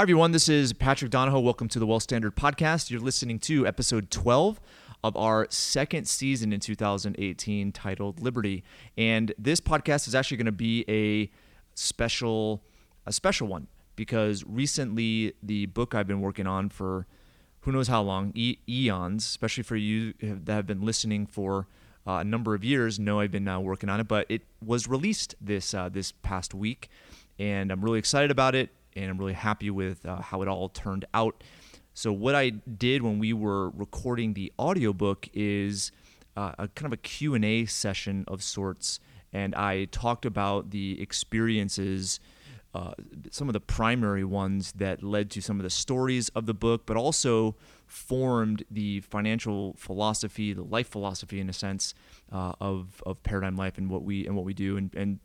Hi, everyone. This is Patrick Donohoe. Welcome to the Wealth Standard Podcast. You're listening to episode 12 of our second season in 2018 titled Liberty. And this podcast is actually going to be a special a special one because recently the book I've been working on for who knows how long, e- eons, especially for you that have been listening for uh, a number of years, know I've been uh, working on it, but it was released this uh, this past week, and I'm really excited about it, and I'm really happy with uh, how it all turned out. So what I did when we were recording the audiobook is uh, a kind of a Q&A session of sorts and I talked about the experiences uh, some of the primary ones that led to some of the stories of the book, but also formed the financial philosophy, the life philosophy, in a sense, uh, of of paradigm life and what we and what we do, and and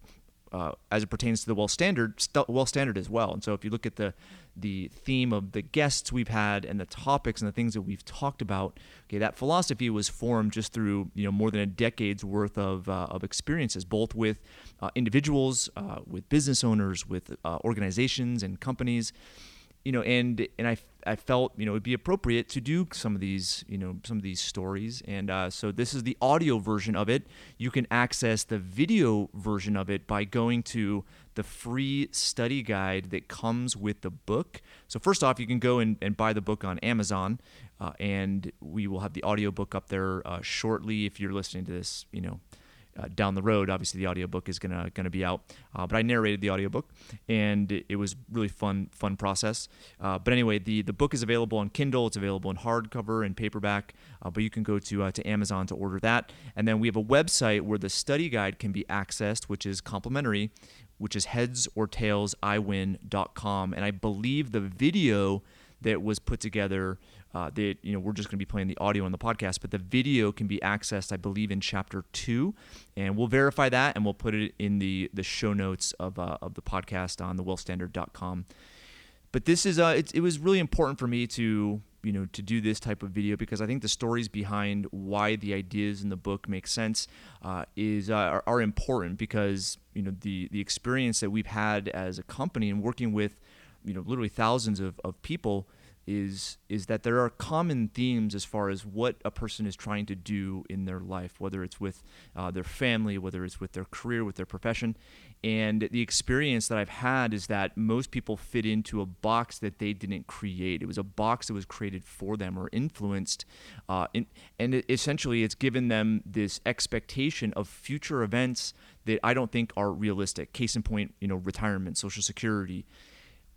uh, as it pertains to the well Standard, st- Wealth Standard as well. And so, if you look at the the theme of the guests we've had and the topics and the things that we've talked about, okay, that philosophy was formed just through you know more than a decade's worth of uh, of experiences, both with uh, individuals, uh, with business owners, with uh, organizations and companies you know, and and I, I felt you know it'd be appropriate to do some of these you know some of these stories, and uh, so this is the audio version of it. You can access the video version of it by going to the free study guide that comes with the book. So first off, you can go and, and buy the book on Amazon, uh, and we will have the audio book up there uh, shortly. If you're listening to this, you know uh, down the road. Obviously, the audiobook is gonna gonna be out, uh, but I narrated the audiobook, and it, it was really fun fun process. Uh, but anyway, the the book is available on Kindle. It's available in hardcover and paperback, uh, but you can go to uh, to Amazon to order that. And then we have a website where the study guide can be accessed, which is complimentary, which is headsortailsiwin.com. And I believe the video that was put together uh, you know we're just going to be playing the audio on the podcast, but the video can be accessed, I believe, in chapter two, and we'll verify that and we'll put it in the the show notes of uh, of the podcast on thewealthstandard.com. But this is uh, it, it was really important for me to you know to do this type of video because I think the stories behind why the ideas in the book make sense uh, is uh, are, are, important because you know the the experience that we've had as a company and working with you know literally thousands of, of people is is that there are common themes as far as what a person is trying to do in their life, whether it's with uh, their family, whether it's with their career, with their profession. And the experience that I've had is that most people fit into a box that they didn't create. It was a box that was created for them or influenced, uh, and essentially it's given them this expectation of future events that I don't think are realistic. Case in point, you know, retirement, Social Security.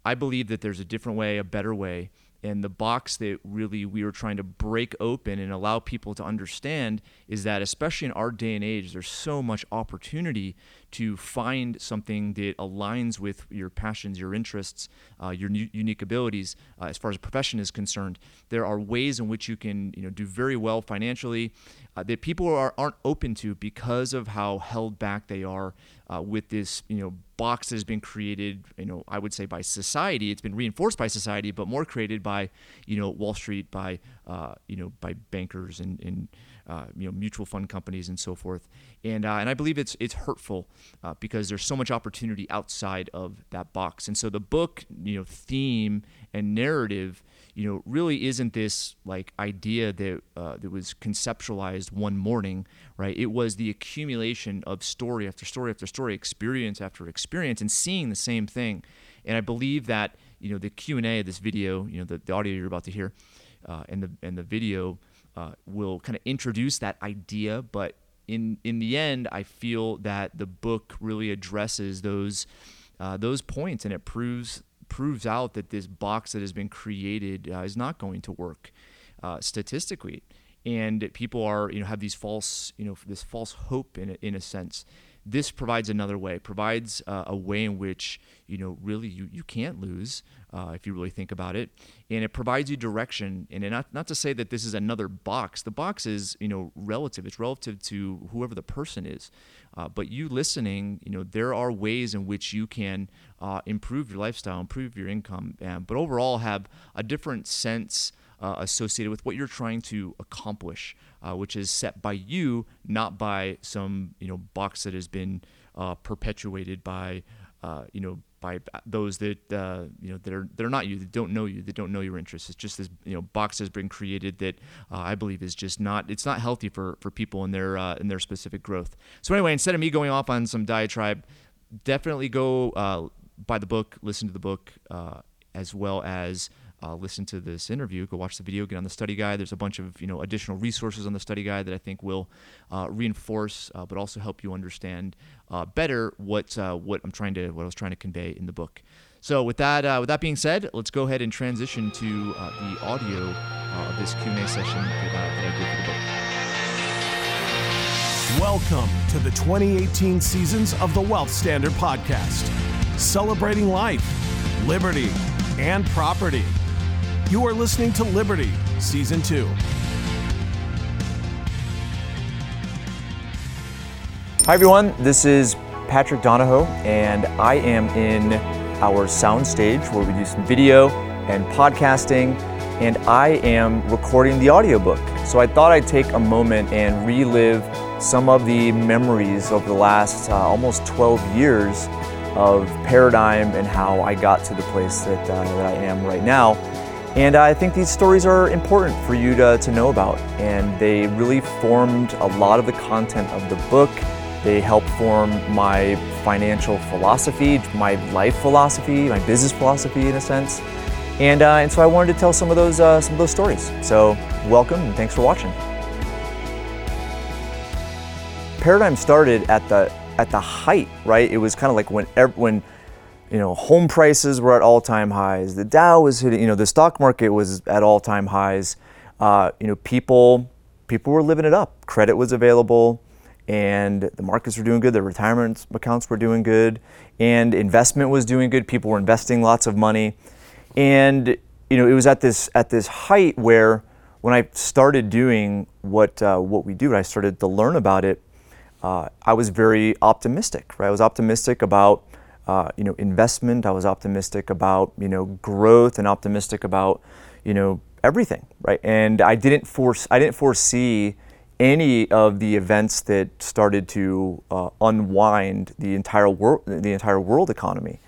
I believe that there's a different way, a better way and the box that really we were trying to break open and allow people to understand is that especially in our day and age there's so much opportunity to find something that aligns with your passions your interests uh, your unique abilities uh, as far as a profession is concerned. There are ways in which you can you know do very well financially uh, that people are, aren't open to because of how held back they are uh, with this you know box that has been created you know I would say by society. It's been reinforced by society but more created by you know Wall Street by uh, you know by bankers and, and uh, you know mutual fund companies and so forth and uh, and I believe it's it's hurtful uh, because there's so much opportunity outside of that box and so the book you know theme and narrative you know, really isn't this like idea that uh, that was conceptualized one morning, right? It was the accumulation of story after story after story, experience after experience, and seeing the same thing. And I believe that you know the Q and A of this video, you know, the, the audio you're about to hear, uh, and the and the video uh, will kind of introduce that idea, but in in the end, I feel that the book really addresses those uh, those points, and it proves proves out that this box that has been created uh, is not going to work uh, statistically. And people are you know have these false you know this false hope in in a sense this provides another way provides uh, a way in which you know really you, you can't lose uh, if you really think about it. And it provides you direction and not, not to say that this is another box. The box is you know relative. It's relative to whoever the person is. Uh, but you listening you know there are ways in which you can uh, improve your lifestyle improve your income but overall have a different sense uh, associated with what you're trying to accomplish, uh, which is set by you, not by some you know box that has been uh, perpetuated by uh, you know by those that uh, you know that are that are not you, that don't know you, that don't know your interests. It's just this you know box has been created that uh, I believe is just not it's not healthy for for people in their in their specific growth. So anyway, instead of me going off on some diatribe, definitely go buy the book, listen to the book, as well as uh, listen to this interview, go watch the video, get on the study guide. There's a bunch of you know additional resources on the study guide that I think will uh, reinforce, uh, but also help you understand uh, better what uh, what I'm trying to what I was trying to convey in the book. So with that uh, with that being said, let's go ahead and transition to the audio of this Q&A session that, that I did for the book. Welcome to the 2018 seasons of the Wealth Standard Podcast, celebrating life, liberty, and property. You are listening to Liberty, Season 2. Hi, everyone. This is Patrick Donohoe, and I am in our soundstage where we do some video and podcasting, and I am recording the audiobook. So I thought I'd take a moment and relive some of the memories of the last uh, almost 12 years of Paradigm and how I got to the place that, uh, that I am right now. And I think these stories are important for you to, to know about. And they really formed a lot of the content of the book. They helped form my financial philosophy, my life philosophy, my business philosophy in a sense. And, uh, and so I wanted to tell some of those uh, some of those stories. So welcome and thanks for watching. Paradigm started at the at the height, right? It was kind of like when when you know, home prices were at all-time highs. The Dow was hitting, you know, the stock market was at all-time highs. Uh, you know, people people were living it up. Credit was available, and the markets were doing good. The retirement accounts were doing good, and investment was doing good. People were investing lots of money, and you know, it was at this at this height where when I started doing what uh, what we do, I started to learn about it. Uh, I was very optimistic. Right, I was optimistic about uh, you know, investment. I was optimistic about, you know, growth and optimistic about, you know, everything, right? And I didn't force, I didn't foresee any of the events that started to uh, unwind the entire world, the entire world economy.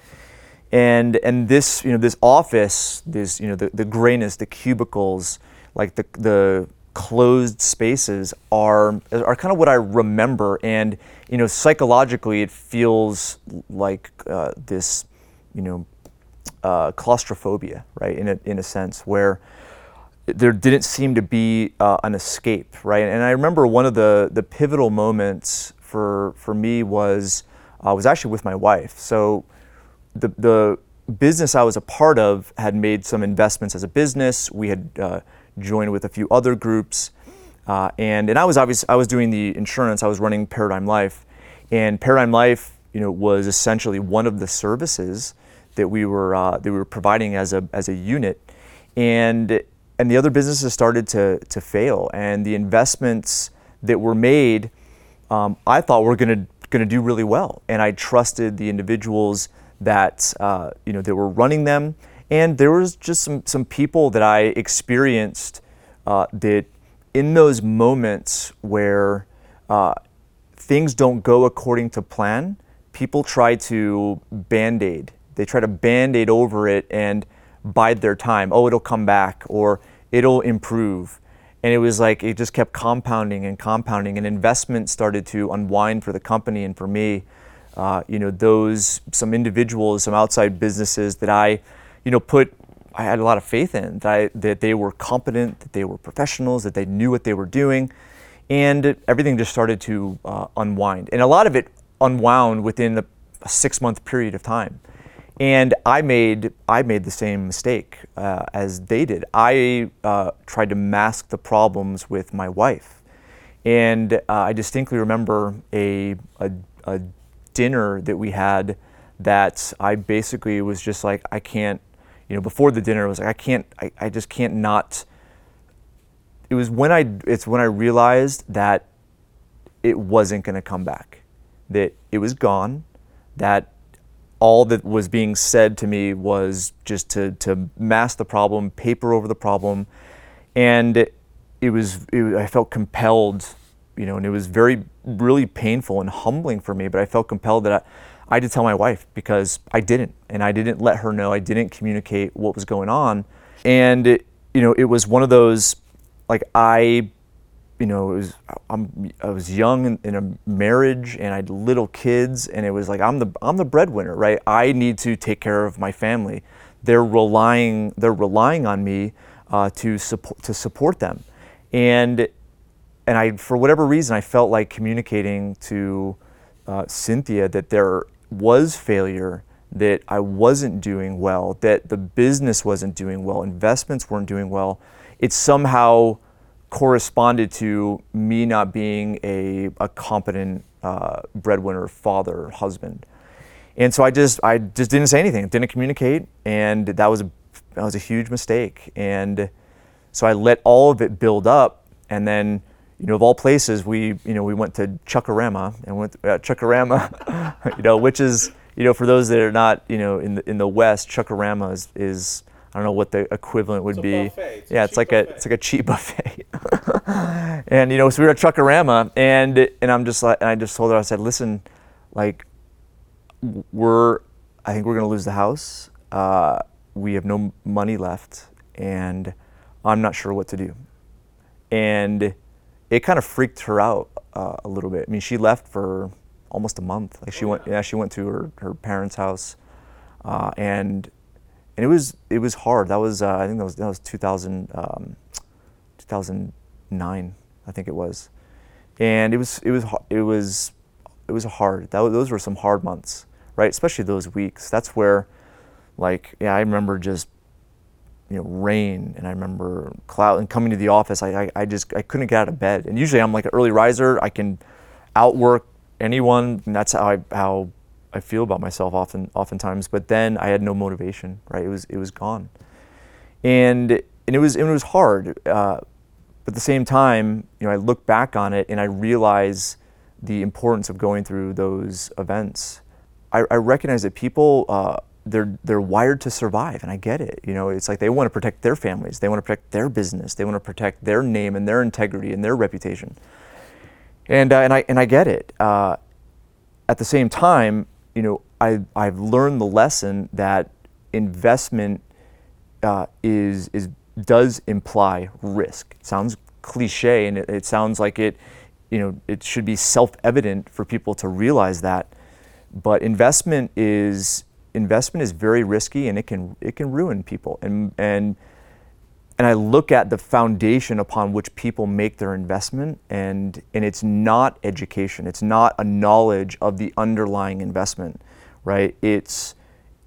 And and this, you know, this office, this, you know, the, the grayness, the cubicles, like the the closed spaces are are kind of what I remember, and you know, psychologically, it feels like uh, this, you know, uh, claustrophobia, right? In a in a sense where there didn't seem to be uh, an escape, right? And I remember one of the the pivotal moments for for me was I was actually with my wife. So the the business I was a part of had made some investments as a business. We had uh, joined with a few other groups. Uh, and, and I was obviously, I was doing the insurance, I was running Paradigm Life. And Paradigm Life, you know, was essentially one of the services that we were, uh, that we were providing as a, as a unit. And, and the other businesses started to, to fail. And the investments that were made, um, I thought were going to going to do really well. And I trusted the individuals that, uh, you know, that were running them and there was just some, some people that I experienced uh, that in those moments where uh, things don't go according to plan, people try to band aid. They try to band aid over it and bide their time. Oh, it'll come back or it'll improve. And it was like it just kept compounding and compounding, and investment started to unwind for the company and for me. Uh, you know, those some individuals, some outside businesses that I you know, put I had a lot of faith in that, I, that they were competent, that they were professionals, that they knew what they were doing, and everything just started to uh, unwind. And a lot of it unwound within a, a six-month period of time. And I made I made the same mistake uh, as they did. I uh, tried to mask the problems with my wife, and uh, I distinctly remember a, a, a dinner that we had that I basically was just like I can't you know, before the dinner, I was like, I can't, I, I just can't not. It was when I, it's when I realized that it wasn't going to come back, that it was gone, that all that was being said to me was just to, to mask the problem, paper over the problem. And it, it was, it, I felt compelled, you know, and it was very, really painful and humbling for me, but I felt compelled that I, I had to tell my wife because I didn't, and I didn't let her know. I didn't communicate what was going on, and it, you know, it was one of those like I, you know, it was I'm I was young in, in, a marriage and I had little kids, and it was like I'm the I'm the breadwinner, right? I need to take care of my family. They're relying they're relying on me uh, to support to support them, and and I for whatever reason I felt like communicating to uh, Cynthia that there was failure, that I wasn't doing well, that the business wasn't doing well, investments weren't doing well, it somehow corresponded to me not being a, a competent uh, breadwinner, father, husband. And so I just I just didn't say anything, didn't communicate, and that was a that was a huge mistake. And so I let all of it build up, and then you know of all places we you know we went to Chuck-A-Rama and went to, uh, Chuck-A-Rama, you know which is you know for those that are not you know in the in the West, Chuck-A-Rama is, is I don't know what the equivalent would be. It's yeah, it's like buffet. a it's like a cheap buffet. and you know, so we were at Chuck-A-Rama, and and I'm just like, and I just told her, I said, listen, like, we're, I think we're gonna lose the house. Uh, we have no money left, and I'm not sure what to do. And it kind of freaked her out uh, a little bit. I mean, she left for almost a month. Like she went, yeah, she went to her her parents' house, uh, and and it was it was hard. That was uh, I think that was that was 2000, um, 2009, I think it was, and it was it was it was it was hard. That was, those were some hard months, right? Especially those weeks. That's where, like, yeah, I remember just you know rain, and I remember cloud, and coming to the office. I, I I just I couldn't get out of bed, and usually I'm like an early riser. I can outwork anyone, and that's how I how I feel about myself often oftentimes. But then I had no motivation, right? It was it was gone, and and it was it was hard. Uh, but at the same time, you know, I look back on it and I realize the importance of going through those events. I, I recognize that people. Uh, they're they're wired to survive, and I get it. You know, it's like they want to protect their families, they want to protect their business, they want to protect their name and their integrity and their reputation. And uh, and I and I get it. Uh, at the same time, you know, I, I've learned the lesson that investment uh, is, is, does imply risk. It sounds cliche and it, it sounds like it, you know, it should be self-evident for people to realize that. But investment is, investment is very risky and it can, it can ruin people. And, and, and I look at the foundation upon which people make their investment, and, and it's not education. It's not a knowledge of the underlying investment, right? It's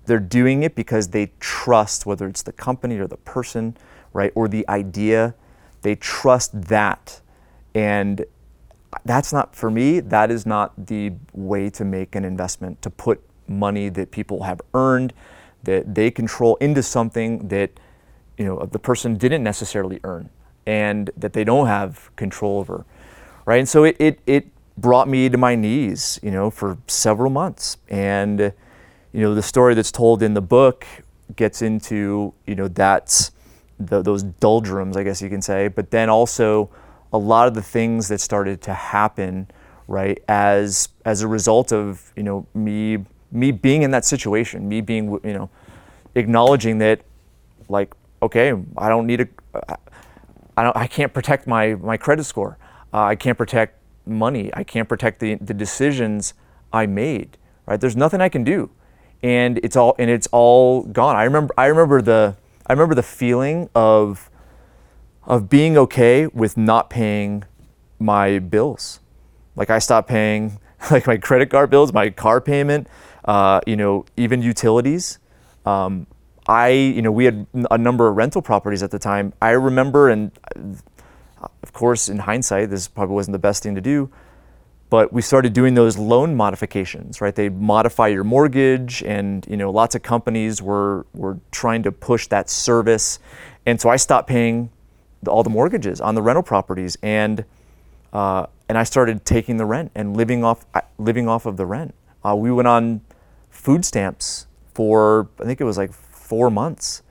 they're doing it because they trust, whether it's the company or the person, right, or the idea. They trust that, and that's not for me. That is not the way to make an investment. To put money that people have earned, that they control, into something that you know, the person didn't necessarily earn and that they don't have control over, right? And so it, it, it brought me to my knees, you know, for several months. And, you know, the story that's told in the book gets into, you know, that's the, those doldrums, I guess you can say, but then also a lot of the things that started to happen, right, as, as a result of, you know, me, me being in that situation, me being, you know, acknowledging that, like, okay, I don't need a, I, don't, I can't protect my, my credit score. Uh, I can't protect money. I can't protect the, the decisions I made, right? There's nothing I can do. And it's all, and it's all gone. I remember, I remember the, I remember the feeling of, of being okay with not paying my bills. Like I stopped paying like my credit card bills, my car payment, uh, you know, even utilities. Um, I, you know, we had a number of rental properties at the time. I remember, and of course, in hindsight, this probably wasn't the best thing to do, but we started doing those loan modifications, right? They modify your mortgage, and you know, lots of companies were were trying to push that service, and so I stopped paying all the mortgages on the rental properties, and uh, and I started taking the rent and living off living off of the rent. Uh, we went on food stamps for I think it was like four months.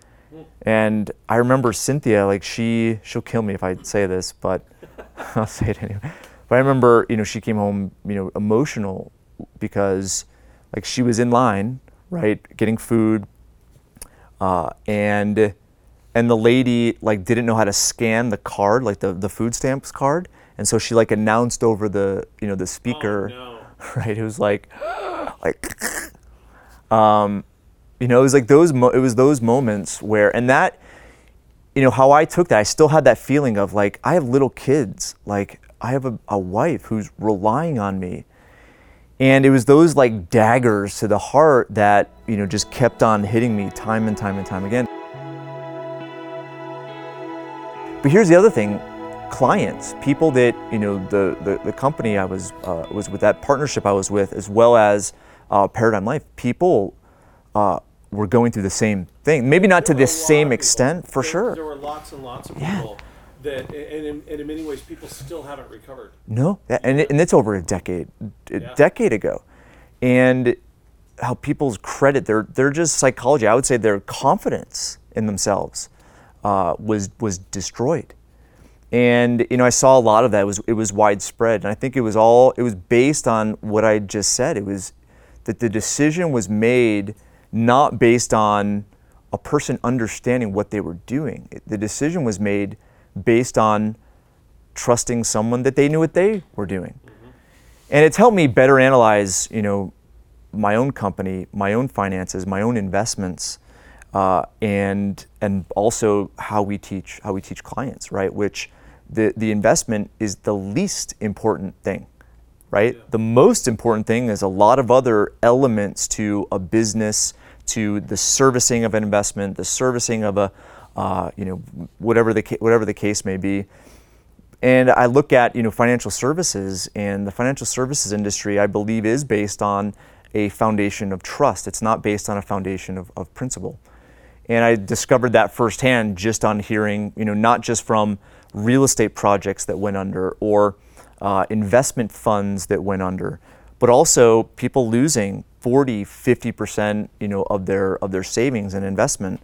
And I remember Cynthia, like she, she'll kill me if I say this, but I'll say it anyway. But I remember, you know, she came home, you know, emotional because like she was in line, right, getting food, uh, and and the lady like didn't know how to scan the card, like the the food stamps card, and so she like announced over the you know the speaker, Oh, no. right? It was like like um, you know, it was like those mo- it was those moments where and that you know how I took that I still had that feeling of like I have little kids. Like I have a, a wife who's relying on me. And it was those like daggers to the heart that you know just kept on hitting me time and time and time again. But here's the other thing clients people that you know the the, the company I was uh, was with that partnership I was with as well as uh, Paradigm Life people uh, were going through the same thing maybe not to There the same extent for There- sure There were lots and lots of Yeah. people that, and in, and in many ways, people still haven't recovered. No, that- and, it, and it's over a decade, a Yeah. decade ago, and how people's credit, their their just psychology, I would say their confidence in themselves uh, was was destroyed, and you know I saw a lot of that. It was it was widespread, and I think it was all it was based on what I just said. It was that the decision was made not based on a person understanding what they were doing. It- the decision was made based on trusting someone that they knew what they were doing. And it's helped me better analyze, you know, my own company, my own finances, my own investments, uh, and and also how we teach how we teach clients, right? Which the the investment is the least important thing, right? The most important thing is a lot of other elements to a business, to the servicing of an investment, the servicing of a, uh, you know, whatever the whatever the case may be. And I look at you know financial services, and the financial services industry, I believe, is based on a foundation of trust. It's not based on a foundation of, of principle. And I discovered that firsthand just on hearing, you know, not just from real estate projects that went under or uh, investment funds that went under, but also people losing 40, 50%, you know, of their of their savings and investment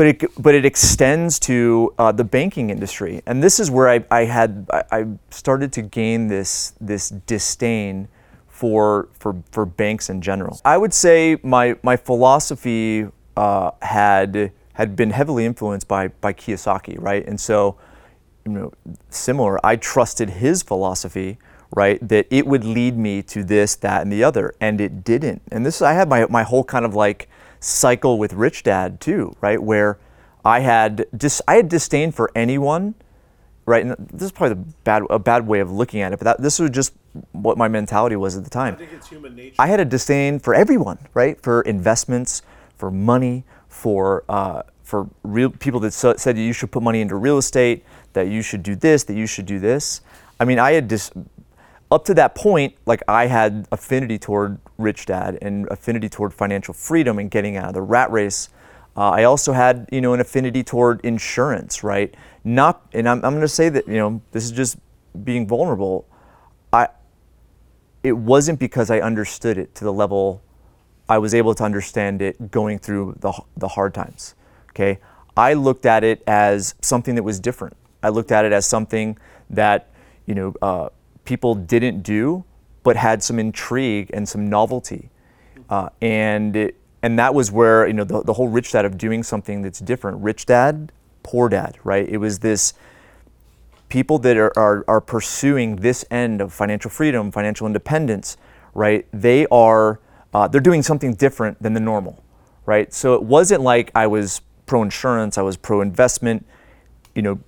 but it but it extends to uh, the banking industry, and this is where I, I had I, started to gain this this disdain for for for banks in general. I would say my my philosophy uh, had had been heavily influenced by by Kiyosaki, right? And so, you know, similar. I trusted his philosophy, right? That it would lead me to this, that, and the other, and it didn't. And this I had my my whole kind of like cycle with Rich Dad too, right? Where I had dis- I had disdain for anyone, right? And this is probably the bad a bad way of looking at it, but that, this was just what my mentality was at the time. I think it's human nature. I had a disdain for everyone, right? For investments, for money, for uh, for real people that so, said you should put money into real estate, that you should do this, that you should do this. I mean, I had just up to that point, like I had affinity toward Rich Dad and affinity toward financial freedom and getting out of the rat race. Uh, I also had, you know, an affinity toward insurance, right? Not, and I'm, I'm going to say that, you know, this is just being vulnerable. I, it wasn't because I understood it to the level I was able to understand it going through the, the hard times. Okay, I looked at it as something that was different. I looked at it as something that you know uh, people didn't do, but had some intrigue and some novelty, uh, and it, and that was where you know the, the whole rich dad of doing something that's different. Rich dad, poor dad, right? It was this people that are, are, are pursuing this end of financial freedom, financial independence, right? They are uh, they're doing something different than the normal, right? So it wasn't like I was pro insurance, I was pro investment, you know,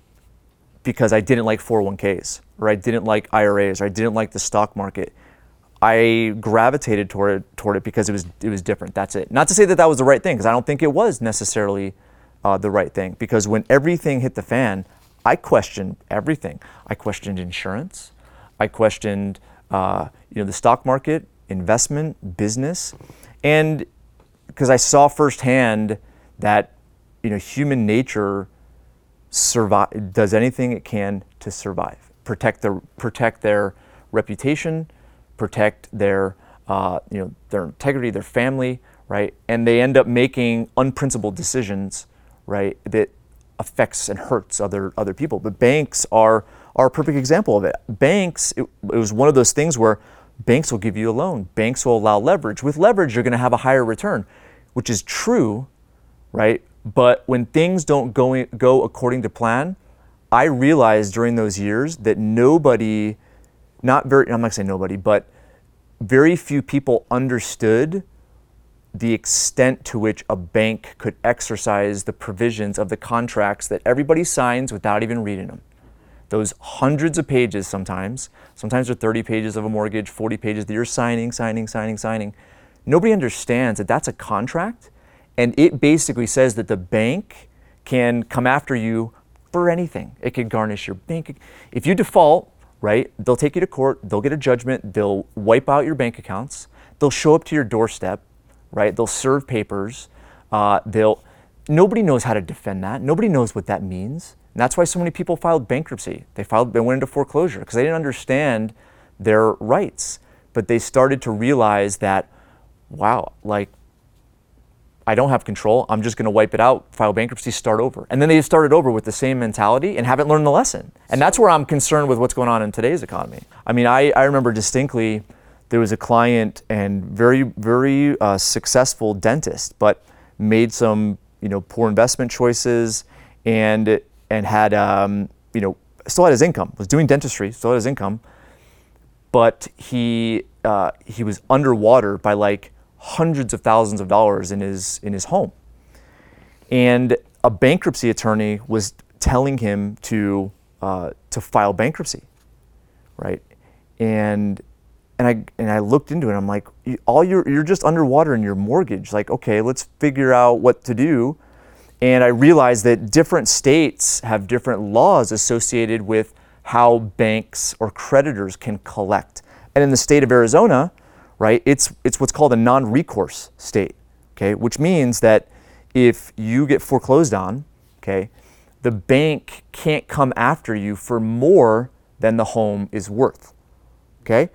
because I didn't like 401ks or I didn't like IRAs or I didn't like the stock market. I gravitated toward it, toward it because it was it was different. That's it. Not to say that that was the right thing, because I don't think it was necessarily uh, the right thing. Because when everything hit the fan, I questioned everything. I questioned insurance. I questioned uh, you know the stock market, investment, business, and because I saw firsthand that you know human nature survive does anything it can to survive, protect their protect their reputation, protect their uh, you know their integrity, their family, right? And they end up making unprincipled decisions, right? That affects and hurts other other people. But banks are are a perfect example of it. Banks, it, it was one of those things where banks will give you a loan. Banks will allow leverage. With leverage, you're going to have a higher return, which is true, right? But when things don't go, go according to plan, I realized during those years that nobody, not very, I'm not to say nobody, but very few people understood the extent to which a bank could exercise the provisions of the contracts that everybody signs without even reading them. Those hundreds of pages sometimes, sometimes they're 30 pages of a mortgage, 40 pages that you're signing, signing, signing, signing. Nobody understands that that's a contract and it basically says that the bank can come after you for anything. It can garnish your bank. If you default, right, they'll take you to court, they'll get a judgment, they'll wipe out your bank accounts, they'll show up to your doorstep, right? They'll serve papers. Uh, they'll. Nobody knows how to defend that. Nobody knows what that means. And that's why so many people filed bankruptcy. They filed. They went into foreclosure because they didn't understand their rights. But they started to realize that, wow, like I don't have control. I'm just going to wipe it out, file bankruptcy, start over. And then they started over with the same mentality and haven't learned the lesson. And that's where I'm concerned with what's going on in today's economy. I mean, I, I remember distinctly there was a client and very, very uh, successful dentist, but made some, you know, poor investment choices and, and had, um, you know, still had his income, was doing dentistry, still had his income, but he, uh, he was underwater by like hundreds of thousands of dollars in his, in his home. And a bankruptcy attorney was telling him to, uh, to file bankruptcy, right? And and I and I looked into it. I'm like, all you're you're just underwater in your mortgage. Like, okay, let's figure out what to do. And I realized that different states have different laws associated with how banks or creditors can collect. And in the state of Arizona, right, it's it's what's called a non-recourse state. Okay, which means that if you get foreclosed on, okay, the bank can't come after you for more than the home is worth. Okay?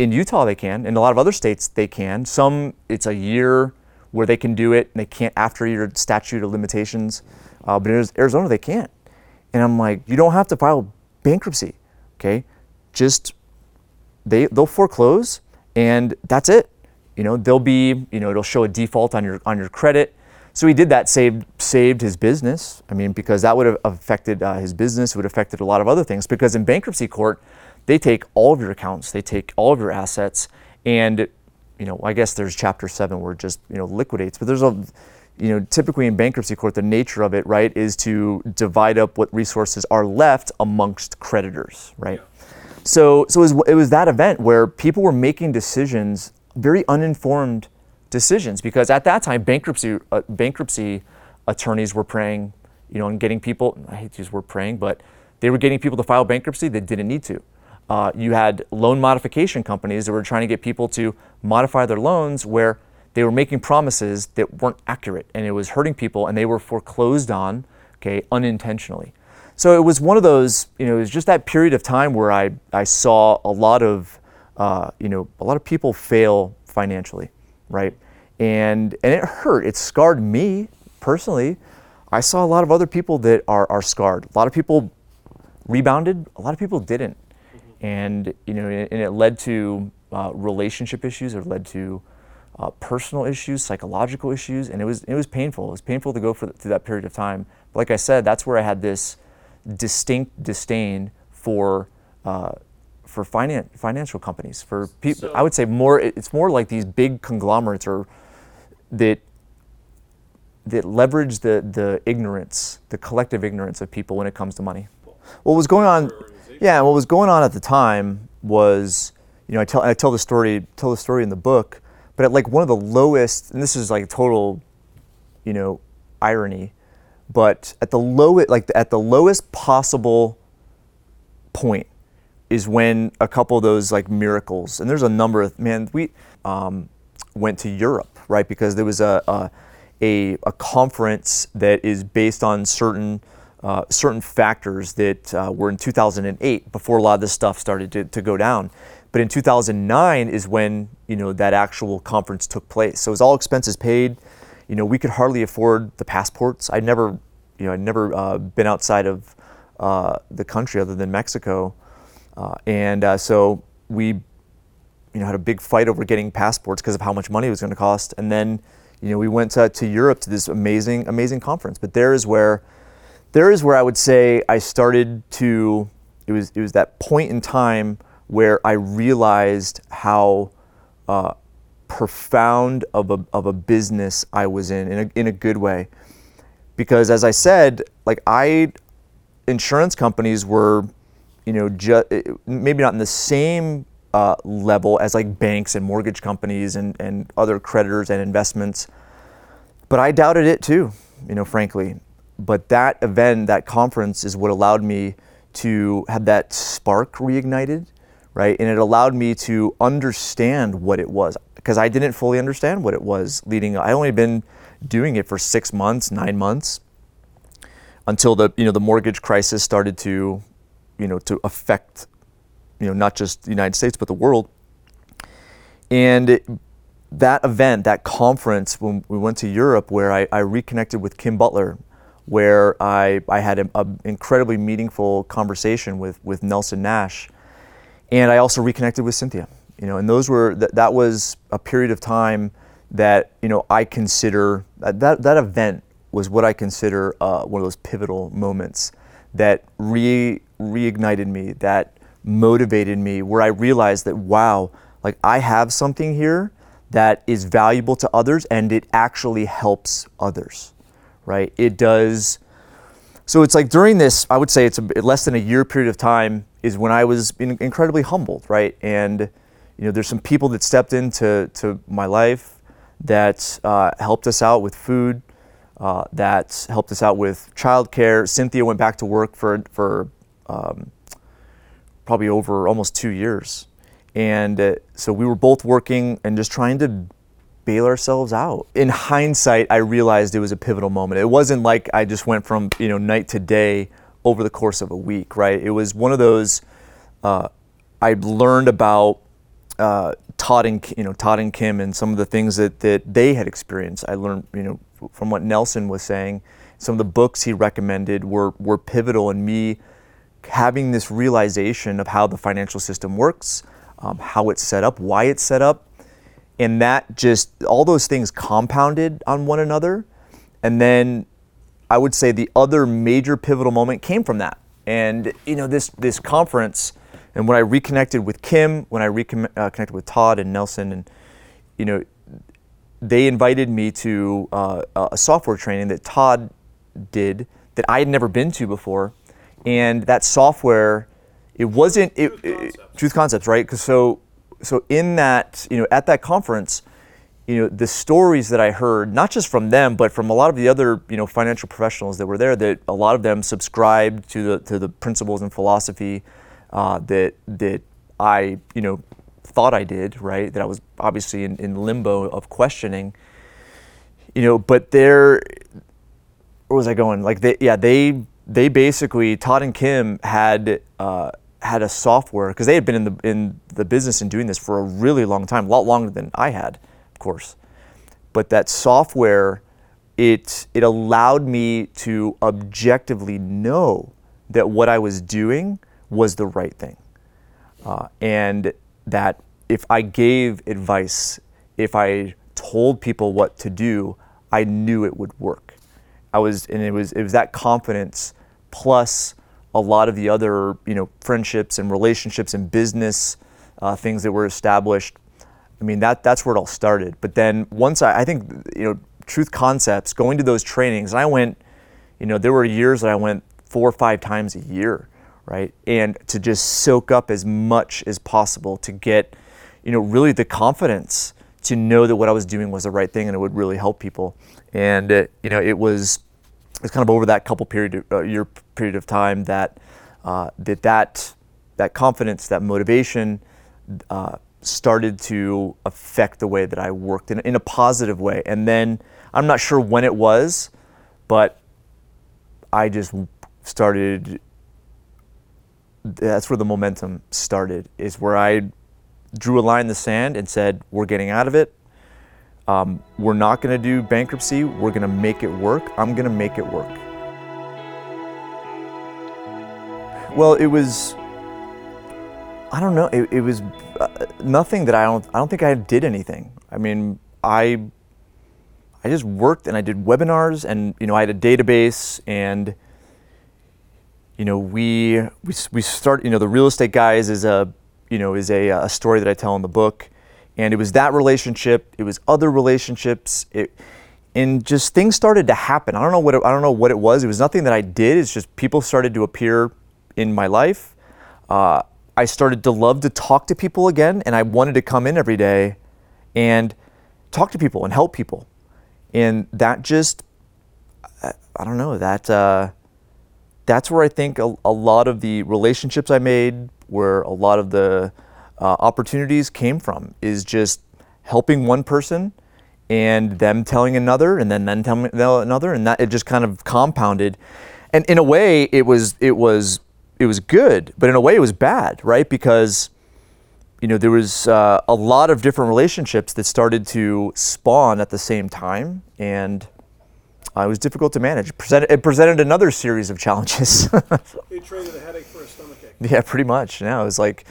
in Utah they can. In a lot of other states they can. Some it's a year where they can do it and they can't after your statute of limitations. Uh, but in Arizona they can't. And I'm like, you don't have to file bankruptcy, okay? Just they they'll foreclose and that's it. You know, they'll be, you know, it'll show a default on your on your credit. So he did that, saved saved his business. I mean, because that would have affected uh, his business, it would have affected a lot of other things. Because in bankruptcy court, they take all of your accounts, they take all of your assets, and you know, I guess there's chapter seven where it just you know liquidates, but there's a you know, typically in bankruptcy court, the nature of it, right, is to divide up what resources are left amongst creditors, right? Yeah. So, so it was, it was that event where people were making decisions, very uninformed decisions, because at that time, bankruptcy, uh, bankruptcy attorneys were preying, you know, and getting people, I hate to use word preying, but they were getting people to file bankruptcy that didn't need to. Uh, you had loan modification companies that were trying to get people to modify their loans where they were making promises that weren't accurate and it was hurting people and they were foreclosed on, okay, unintentionally. So it was one of those, you know, it was just that period of time where I, I saw a lot of, uh, you know, a lot of people fail financially, right? And, and it hurt. It scarred me personally. I saw a lot of other people that are, are scarred. A lot of people rebounded, a lot of people didn't and you know, and it led to uh, relationship issues. It led to uh, personal issues, psychological issues, and it was it was painful. It was painful to go for, through that period of time. But like I said, that's where I had this distinct disdain for uh, for finan- financial companies. For people, so, I would say more. It's more like these big conglomerates or that that leverage the the ignorance, the collective ignorance of people when it comes to money. What was going on? Yeah, what was going on at the time was, you know, I tell I tell the story tell the story in the book, but at like one of the lowest, and this is like total, you know, irony, but at the lowest like at the lowest possible point is when a couple of those like miracles, and there's a number of man we um, went to Europe right because there was a, a a, a conference that is based on certain uh, certain factors that uh, were in 2008 before a lot of this stuff started to, to go down. But in 2009 is when you know that actual conference took place. So it was all expenses paid. You know, we could hardly afford the passports. I'd never, you know, I'd never uh, been outside of uh, the country other than Mexico, uh, and uh, so we you know, had a big fight over getting passports because of how much money it was going to cost. And then, you know, we went to, to Europe to this amazing, amazing conference. But there is where, there is where I would say I started to, it was, it was that point in time where I realized how uh, profound of a, of a business I was in, in a, in a good way. Because as I said, like I, insurance companies were, you know, ju- maybe not in the same uh, level as like banks and mortgage companies and, and other creditors and investments. But I doubted it too, you know, frankly. But that event, that conference, is what allowed me to have that spark reignited, right? And it allowed me to understand what it was because I didn't fully understand what it was leading. I only been doing it for six months, nine months, until the you know the mortgage crisis started to, you know, to affect you know, not just the United States, but the world. And it, that event, that conference, when we went to Europe, where I, I reconnected with Kim Butler, where I, I had an incredibly meaningful conversation with, with Nelson Nash. And I also reconnected with Cynthia, you know, and those were, that, that was a period of time that, you know, I consider, that, that event was what I consider uh, one of those pivotal moments that re, reignited me, that motivated me where I realized that, wow, like I have something here that is valuable to others and it actually helps others, right? It does. So it's like during this, I would say it's a, less than a year period of time is when I was incredibly humbled, right? And you know, there's some people that stepped into to my life that uh, helped us out with food, uh, that helped us out with childcare. Cynthia went back to work for for um, probably over almost two years. And uh, so we were both working and just trying to bail ourselves out. In hindsight, I realized it was a pivotal moment. It wasn't like I just went from you know night to day over the course of a week, right? It was one of those. Uh, I learned about uh, Todd and you know Todd and Kim and some of the things that that they had experienced. I learned you know from what Nelson was saying. Some of the books he recommended were were pivotal in me having this realization of how the financial system works, um, how it's set up, why it's set up, and that just all those things compounded on one another. And then I would say the other major pivotal moment came from that. And you know this this conference, and when I reconnected with Kim, when I reconnected uh, with Todd and Nelson, and you know, they invited me to uh, a software training that Todd did that I had never been to before and that software it wasn't it, truth, concepts. It, truth concepts right because so so in that you know at that conference you know the stories that i heard not just from them but from a lot of the other you know financial professionals that were there that a lot of them subscribed to the to the principles and philosophy uh, that that i you know thought i did right that i was obviously in, in limbo of questioning you know but there where was i going like they yeah they they basically Todd and Kim had uh, had a software because they had been in the in the business and doing this for a really long time, a lot longer than I had, of course. But that software, it it allowed me to objectively know that what I was doing was the right thing, uh, and that if I gave advice, if I told people what to do, I knew it would work. I was, and it was it was that confidence plus a lot of the other you know friendships and relationships and business uh, things that were established. I mean that that's where it all started. But then once I, I think you know truth concepts going to those trainings, and I went, you know there were years that I went four or five times a year, right, and to just soak up as much as possible to get, you know, really the confidence to know that what I was doing was the right thing and it would really help people. And it, you know it was it's kind of over that couple period uh, year period of time that uh, that that that confidence, that motivation, uh, started to affect the way that I worked in, in a positive way. And then I'm not sure when it was, but I just started. That's where the momentum started. Is where I drew a line in the sand and said, "We're getting out of it. Um, we're not going to do bankruptcy. We're going to make it work. I'm going to make it work. Well, it was I don't know. It, it was uh, nothing that I don't. I don't think I did anything. I mean, I I just worked and I did webinars and you know I had a database and you know we we we start you know the real estate guys is a you know is a, a story that I tell in the book. And it was that relationship it was other relationships it and just things started to happen. I don't know what it, I don't know what it was. It was nothing that I did. It's just people started to appear in my life. Uh, I started to love to talk to people again and I wanted to come in every day and talk to people and help people. And that just I don't know that uh, that's where I think a, a, lot of the relationships I made, where a lot of the uh, opportunities came from, is just helping one person and them telling another, and then then telling another, and that it just kind of compounded. And in a way, it was it was it was good, but in a way, it was bad, right? Because you know, there was uh, a lot of different relationships that started to spawn at the same time, and uh, it was difficult to manage. It presented, it presented another series of challenges. you traded a headache for a stomachache. Yeah, pretty much. Yeah, it was like,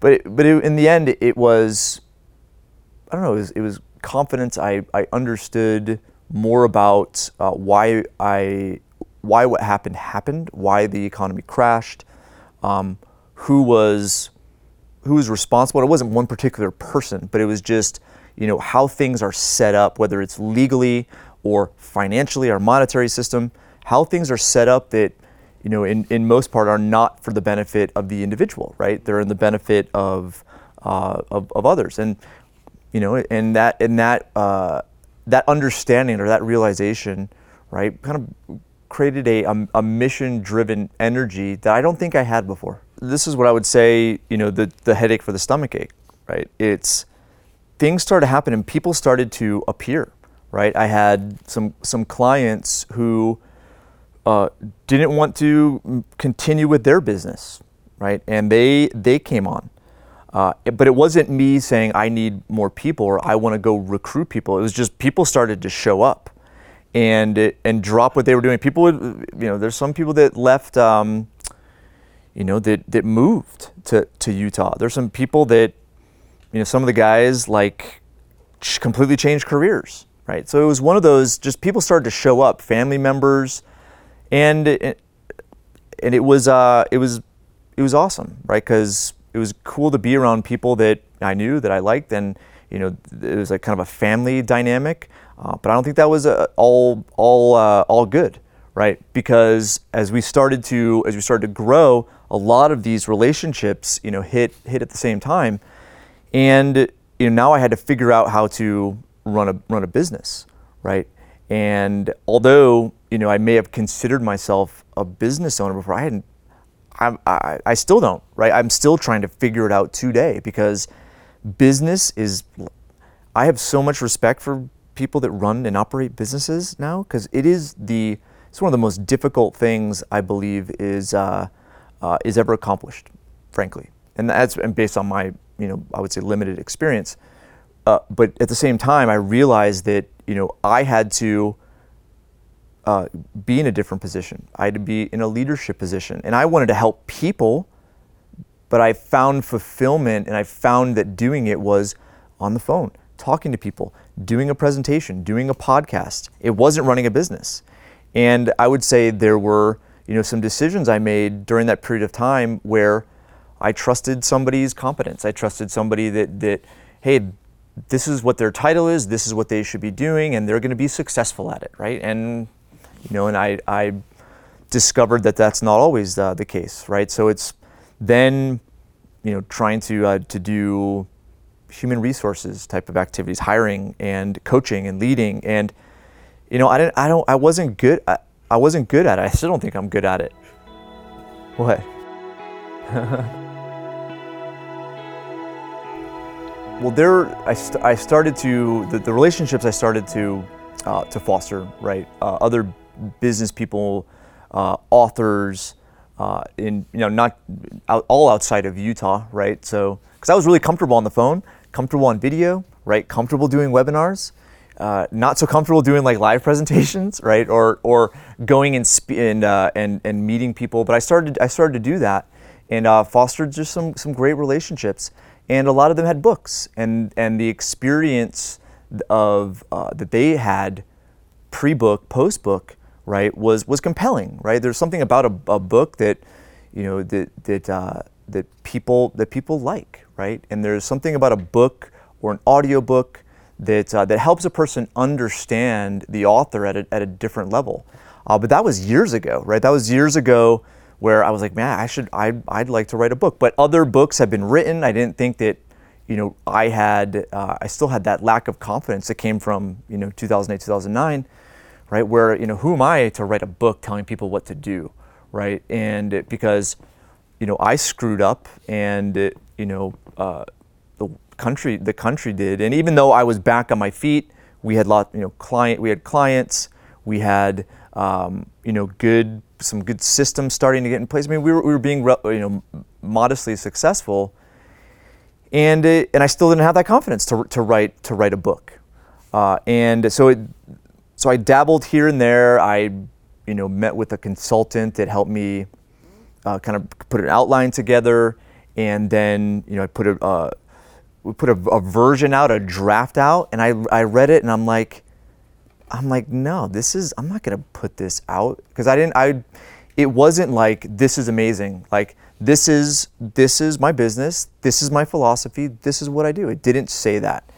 but it, but it, in the end, it was, I don't know, it was, it was confidence. I, I understood more about uh, why I why what happened happened, why the economy crashed, um, who was who was responsible. It wasn't one particular person, but it was just you know how things are set up, whether it's legally or financially, our monetary system, how things are set up that you know in, in most part are not for the benefit of the individual, right? They're in the benefit of uh, of, of, others, and you know, and that and that uh, that understanding or that realization, right, kind of created a, a, a mission-driven energy that I don't think I had before this is what I would say, you know, the, the headache for the stomach ache, right? It's things started to happen and people started to appear, right? I had some some clients who uh, didn't want to continue with their business, right? And they they came on, uh, but it wasn't me saying I need more people or I want to go recruit people. It was just people started to show up, and and drop what they were doing. People would, you know, there's some people that left. Um, you know, that, that moved to, to Utah. There's some people that, you know, some of the guys like completely changed careers, right? So it was one of those, just people started to show up, family members, and it, and it was uh, it was it was awesome, right? Because it was cool to be around people that I knew that I liked, and you know, it was like kind of a family dynamic. Uh, but I don't think that was uh, all all uh, all good, right? Because as we started to as we started to grow, a lot of these relationships, you know, hit hit at the same time, and you know now I had to figure out how to run a run a business, right? And although you know I may have considered myself a business owner before, I hadn't. I, I, I still don't, right? I'm still trying to figure it out today because business is. I have so much respect for people that run and operate businesses now because it is the it's one of the most difficult things I believe is uh, uh, is ever accomplished, frankly, and that's and based on my you know I would say limited experience. Uh, but at the same time, I realized that you know I had to uh, be in a different position. I had to be in a leadership position, and I wanted to help people. But I found fulfillment, and I found that doing it was on the phone, talking to people, doing a presentation, doing a podcast. It wasn't running a business. And I would say there were, you know, some decisions I made during that period of time where I trusted somebody's competence. I trusted somebody that that hey, this is what their title is, this is what they should be doing, and they're going to be successful at it, right? And you know, and I I discovered that that's not always uh, the case, right? So it's then you know trying to uh, to do human resources type of activities, hiring and coaching and leading and you know, I didn't, I don't, I wasn't good. I, I wasn't good at it. I still don't think I'm good at it. What? well, there, I, st- I started to the, the relationships I started to uh, to foster. Right, uh, other business people, uh, authors, uh, in you know not out, all outside of Utah. Right, so because I was really comfortable on the phone, comfortable on video, right, comfortable doing webinars uh, not so comfortable doing like live presentations, right? Or or going and and, uh, and and meeting people. But I started I started to do that, and uh, fostered just some some great relationships. And a lot of them had books, and and the experience of uh, that they had pre-book, post-book, right, was was compelling, right? There's something about a, a book that, you know, that that uh, that people that people like, right? And there's something about a book or an audiobook that uh, that helps a person understand the author at a, at a different level. Uh, but that was years ago, right? That was years ago where I was like, man, I should, I, I'd like to write a book. But other books have been written. I didn't think that, you know, I had, uh, I still had that lack of confidence that came from, you know, 2008, 2009, right? Where, you know, who am I to write a book telling people what to do, right? And it, because, you know, I screwed up and, it, you know, uh, the country, the country did. And even though I was back on my feet, we had lot, you know, client, we had clients, we had, um, you know, good some good systems starting to get in place. I mean, we were, we were being you know modestly successful, and it, and I still didn't have that confidence to, to write to write a book, uh, and so it so I dabbled here and there. I you know met with a consultant that helped me uh, kind of put an outline together, and then you know I put a uh, we put a, a version out, a draft out, and I I read it, and I'm like I'm like, no, this is, I'm not going to put this out because I didn't, I, it wasn't like, this is amazing. Like, this is, this is my business. This is my philosophy. This is what I do. It didn't say that.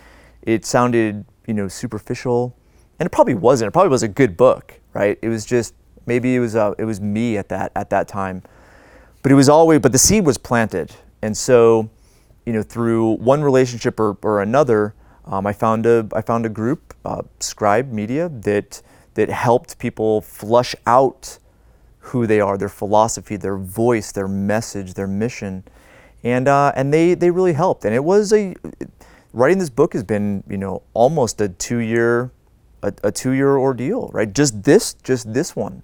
It sounded, you know, superficial and it probably wasn't. It probably was a good book, right? It was just, maybe it was, uh, it was me at that, at that time. But it was always, but the seed was planted. And so, you know, through one relationship or, or another, um, I found a I found a group, uh, Scribe Media, that that helped people flush out who they are, their philosophy, their voice, their message, their mission, and uh, and they they really helped. And it was a writing this book has been you know almost a two year a, a two year ordeal, right? Just this just this one,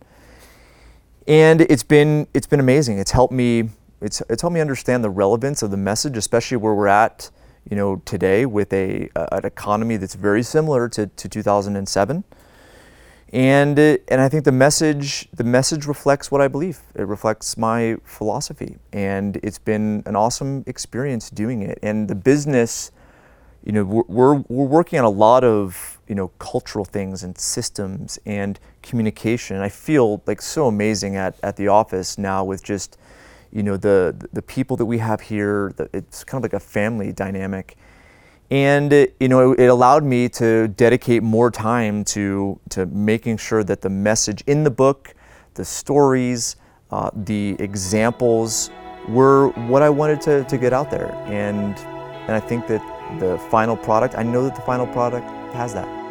and it's been it's been amazing. It's helped me it's it's helped me understand the relevance of the message, especially where we're at you know, today with a, an economy that's very similar to, to 2007. And, it, and I think the message, the message reflects what I believe. It reflects my philosophy. And it's been an awesome experience doing it. And the business, you know, we're, we're, we're working on a lot of, you know, cultural things and systems and communication. I feel like so amazing at, at the office now with just, you know the the people that we have here the, it's kind of like a family dynamic. And it, you know it, it, allowed me to dedicate more time to to making sure that the message in the book the stories uh, the examples were what I wanted to, to get out there. And and I think that the final product I know that the final product has that